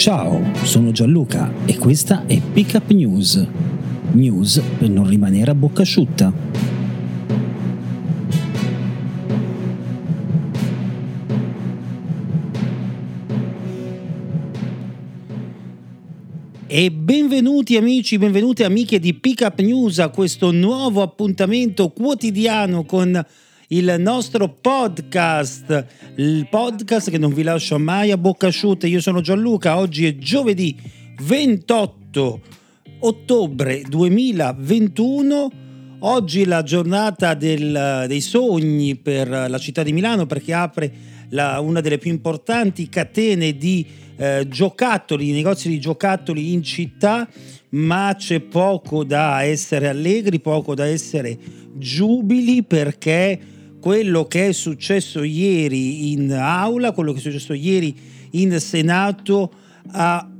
Ciao, sono Gianluca e questa è Pickup News. News per non rimanere a bocca asciutta. E benvenuti amici, benvenute amiche di Pickup News a questo nuovo appuntamento quotidiano con il nostro podcast, il podcast che non vi lascio mai a bocca asciutta. Io sono Gianluca, oggi è giovedì 28 ottobre 2021. Oggi è la giornata del, dei sogni per la città di Milano perché apre la, una delle più importanti catene di eh, giocattoli, negozi di giocattoli in città, ma c'è poco da essere allegri, poco da essere giubili perché quello che è successo ieri in aula, quello che è successo ieri in Senato ha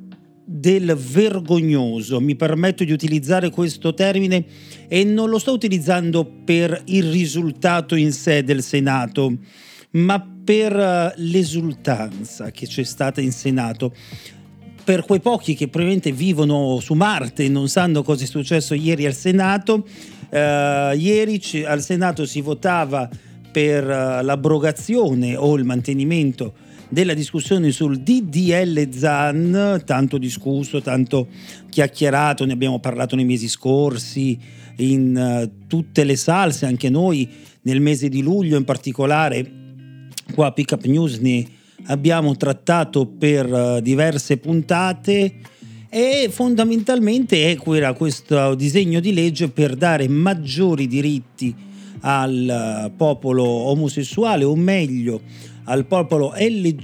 del vergognoso. Mi permetto di utilizzare questo termine e non lo sto utilizzando per il risultato in sé del Senato, ma per eh, l'esultanza che c'è stata in Senato. Per quei pochi che probabilmente vivono su Marte e non sanno cosa è successo ieri al Senato, eh, ieri al Senato si votava per uh, l'abrogazione o il mantenimento della discussione sul DDL ZAN, tanto discusso, tanto chiacchierato, ne abbiamo parlato nei mesi scorsi, in uh, tutte le salse, anche noi nel mese di luglio in particolare Qua a Pickup News ne abbiamo trattato per uh, diverse puntate e fondamentalmente era questo disegno di legge per dare maggiori diritti al uh, popolo omosessuale o meglio al popolo LGBTQI+,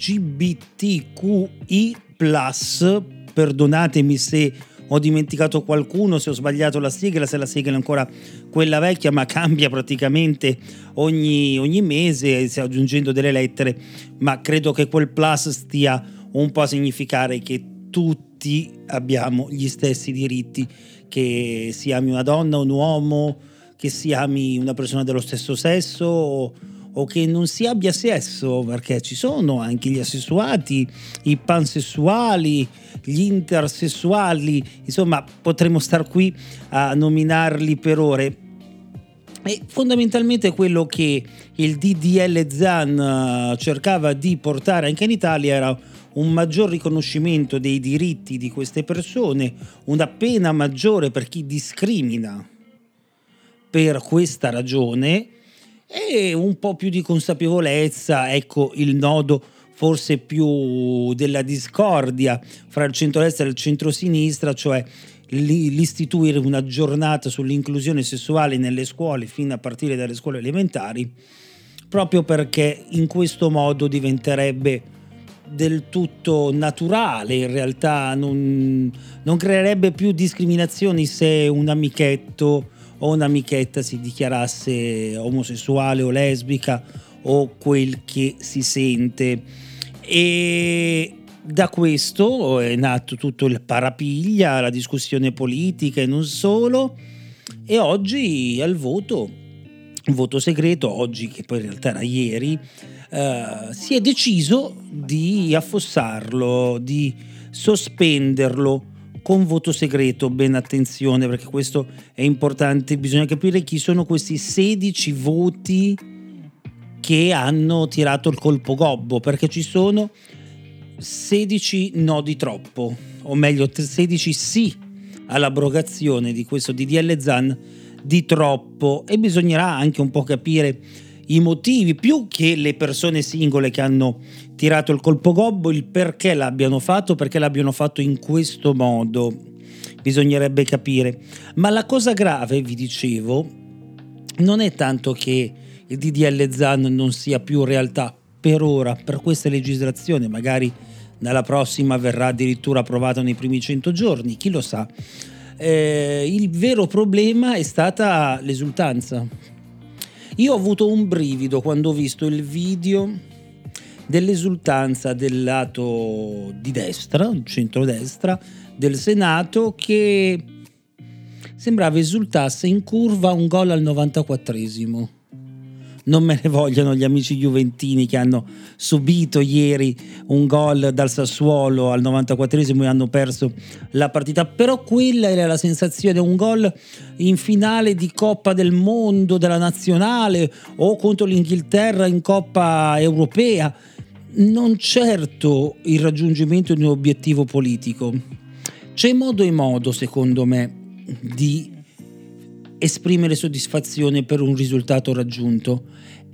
perdonatemi se ho dimenticato qualcuno, se ho sbagliato la sigla, se la sigla è ancora quella vecchia, ma cambia praticamente ogni, ogni mese, aggiungendo delle lettere, ma credo che quel plus stia un po' a significare che tutti abbiamo gli stessi diritti, che si ami una donna, un uomo, che si ami una persona dello stesso sesso o, o che non si abbia sesso, perché ci sono anche gli assessuati, i pansessuali, gli intersessuali, insomma potremmo star qui a nominarli per ore. E fondamentalmente quello che il DDL ZAN eh, cercava di portare anche in Italia era un maggior riconoscimento dei diritti di queste persone, una pena maggiore per chi discrimina per questa ragione e un po' più di consapevolezza, ecco il nodo forse più della discordia fra il centro-destra e il centro-sinistra, cioè l'istituire una giornata sull'inclusione sessuale nelle scuole fino a partire dalle scuole elementari, proprio perché in questo modo diventerebbe del tutto naturale, in realtà non, non creerebbe più discriminazioni se un amichetto o un'amichetta si dichiarasse omosessuale o lesbica o quel che si sente. E da questo è nato tutto il parapiglia, la discussione politica e non solo. E oggi al voto, voto segreto, oggi che poi in realtà era ieri, eh, si è deciso di affossarlo, di sospenderlo con voto segreto, ben attenzione perché questo è importante, bisogna capire chi sono questi 16 voti che hanno tirato il colpo gobbo, perché ci sono 16 no di troppo, o meglio 16 sì all'abrogazione di questo DDL ZAN di troppo. E bisognerà anche un po' capire i motivi, più che le persone singole che hanno tirato il colpo gobbo, il perché l'abbiano fatto, perché l'abbiano fatto in questo modo. Bisognerebbe capire. Ma la cosa grave, vi dicevo, non è tanto che il DDL ZAN non sia più realtà per ora, per questa legislazione, magari dalla prossima verrà addirittura approvato nei primi 100 giorni, chi lo sa. Eh, il vero problema è stata l'esultanza. Io ho avuto un brivido quando ho visto il video dell'esultanza del lato di destra, centrodestra, del Senato che sembrava esultasse in curva un gol al 94esimo non me ne vogliono gli amici juventini che hanno subito ieri un gol dal Sassuolo al 94esimo e hanno perso la partita, però quella era la sensazione, un gol in finale di Coppa del Mondo, della Nazionale o contro l'Inghilterra in Coppa Europea, non certo il raggiungimento di un obiettivo politico. C'è modo e modo, secondo me, di esprimere soddisfazione per un risultato raggiunto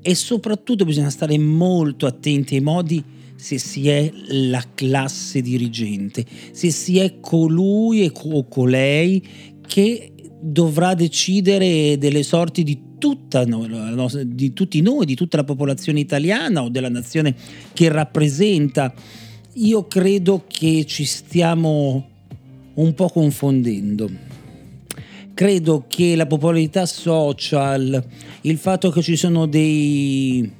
e soprattutto bisogna stare molto attenti ai modi se si è la classe dirigente, se si è colui o colei che dovrà decidere delle sorti di, tutta, di tutti noi, di tutta la popolazione italiana o della nazione che rappresenta. Io credo che ci stiamo un po' confondendo credo che la popolarità social, il fatto che ci sono dei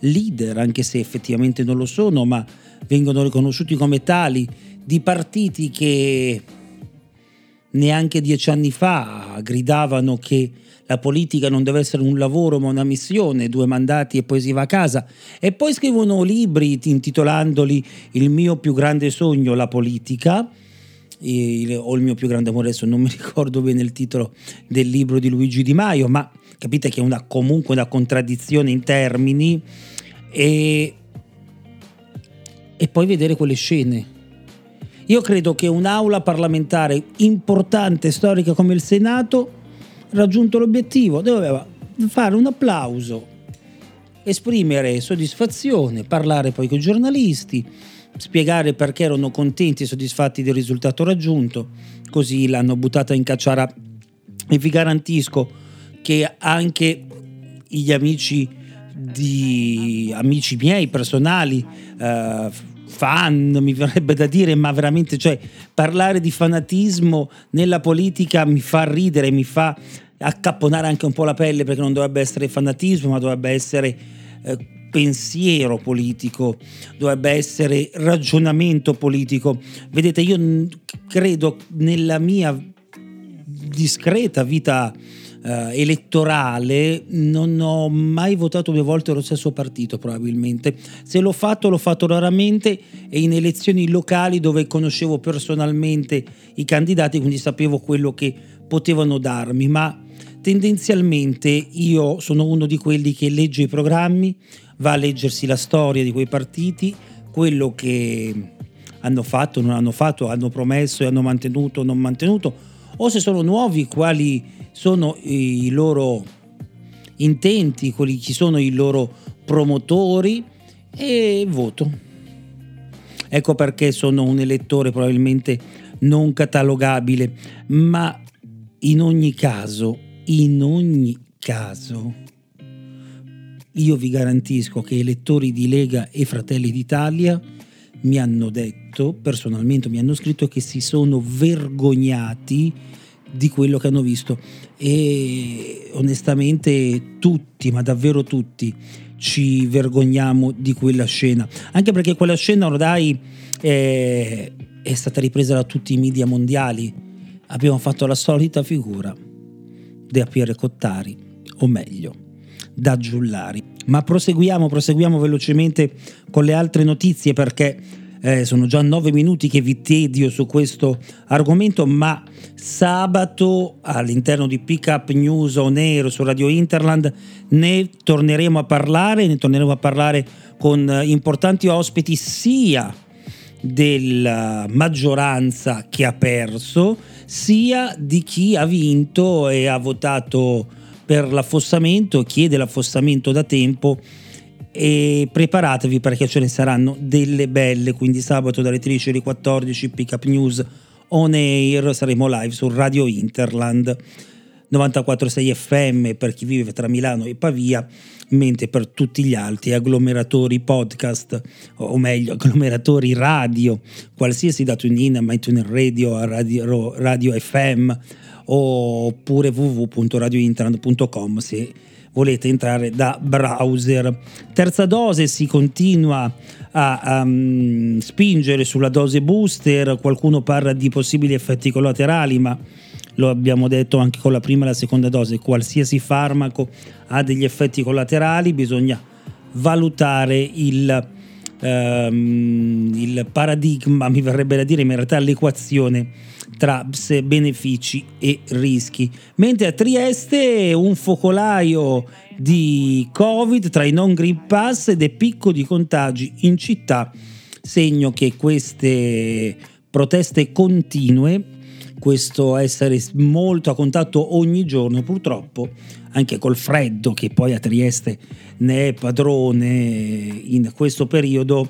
leader, anche se effettivamente non lo sono, ma vengono riconosciuti come tali, di partiti che neanche dieci anni fa gridavano che la politica non deve essere un lavoro ma una missione, due mandati e poi si va a casa. E poi scrivono libri intitolandoli Il mio più grande sogno, la politica, il, o il mio più grande amore, adesso non mi ricordo bene il titolo del libro di Luigi Di Maio, ma capite che è una, comunque una contraddizione in termini e, e poi vedere quelle scene. Io credo che un'aula parlamentare importante, storica come il Senato, raggiunto l'obiettivo, doveva fare un applauso, esprimere soddisfazione, parlare poi con i giornalisti, spiegare perché erano contenti e soddisfatti del risultato raggiunto, così l'hanno buttata in cacciara. E vi garantisco che anche gli amici di amici miei personali eh, fan mi verrebbe da dire ma veramente cioè parlare di fanatismo nella politica mi fa ridere mi fa accapponare anche un po' la pelle perché non dovrebbe essere fanatismo ma dovrebbe essere eh, pensiero politico, dovrebbe essere ragionamento politico. Vedete, io credo nella mia discreta vita eh, elettorale non ho mai votato due volte lo stesso partito probabilmente. Se l'ho fatto l'ho fatto raramente e in elezioni locali dove conoscevo personalmente i candidati, quindi sapevo quello che potevano darmi, ma tendenzialmente io sono uno di quelli che legge i programmi, va a leggersi la storia di quei partiti, quello che hanno fatto, non hanno fatto, hanno promesso e hanno mantenuto non mantenuto, o se sono nuovi, quali sono i loro intenti, quali chi sono i loro promotori e voto. Ecco perché sono un elettore probabilmente non catalogabile, ma in ogni caso, in ogni caso, io vi garantisco che elettori di Lega e Fratelli d'Italia mi hanno detto, personalmente mi hanno scritto che si sono vergognati di quello che hanno visto. E onestamente tutti, ma davvero tutti, ci vergogniamo di quella scena, anche perché quella scena ormai è, è stata ripresa da tutti i media mondiali, abbiamo fatto la solita figura da Pierre Cottari, o meglio, da Giullari. Ma proseguiamo, proseguiamo velocemente con le altre notizie perché eh, sono già nove minuti che vi tedio su questo argomento, ma sabato all'interno di Pickup News On Air su Radio Interland ne torneremo a parlare, ne torneremo a parlare con importanti ospiti sia della maggioranza che ha perso, sia di chi ha vinto e ha votato per l'affossamento, chiede l'affossamento da tempo e preparatevi perché ce ne saranno delle belle, quindi sabato dalle 13 alle 14 Pick Up News on air, saremo live su Radio Interland. 94.6 FM per chi vive tra Milano e Pavia, mentre per tutti gli altri agglomeratori podcast, o meglio agglomeratori radio, qualsiasi da TuneIn, MyTuner Radio, Radio, Radio FM oppure www.radiointernet.com se volete entrare da browser. Terza dose si continua a um, spingere sulla dose booster, qualcuno parla di possibili effetti collaterali, ma lo abbiamo detto anche con la prima e la seconda dose, qualsiasi farmaco ha degli effetti collaterali, bisogna valutare il, um, il paradigma, mi verrebbe da dire, ma in realtà l'equazione tra benefici e rischi. Mentre a Trieste un focolaio di Covid tra i non Green Pass ed è picco di contagi in città, segno che queste proteste continue, questo essere molto a contatto ogni giorno, purtroppo anche col freddo che poi a Trieste ne è padrone in questo periodo,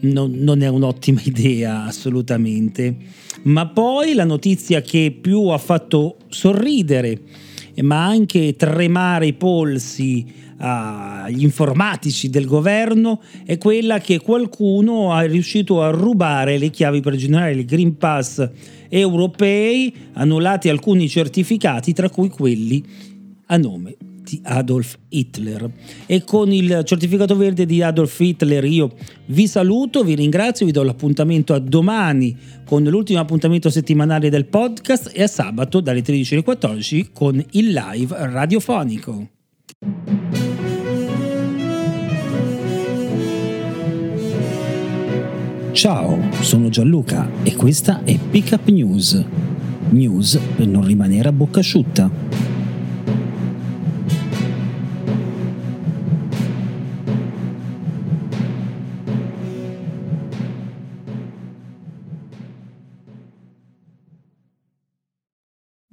non, non è un'ottima idea assolutamente. Ma poi la notizia che più ha fatto sorridere, ma anche tremare i polsi agli informatici del governo è quella che qualcuno è riuscito a rubare le chiavi per generare il Green Pass europei, annullati alcuni certificati, tra cui quelli a nome di Adolf Hitler. E con il certificato verde di Adolf Hitler io vi saluto, vi ringrazio, vi do l'appuntamento a domani con l'ultimo appuntamento settimanale del podcast e a sabato dalle 13 alle 14 con il live radiofonico. Ciao, sono Gianluca e questa è Pickup News. News per non rimanere a bocca asciutta.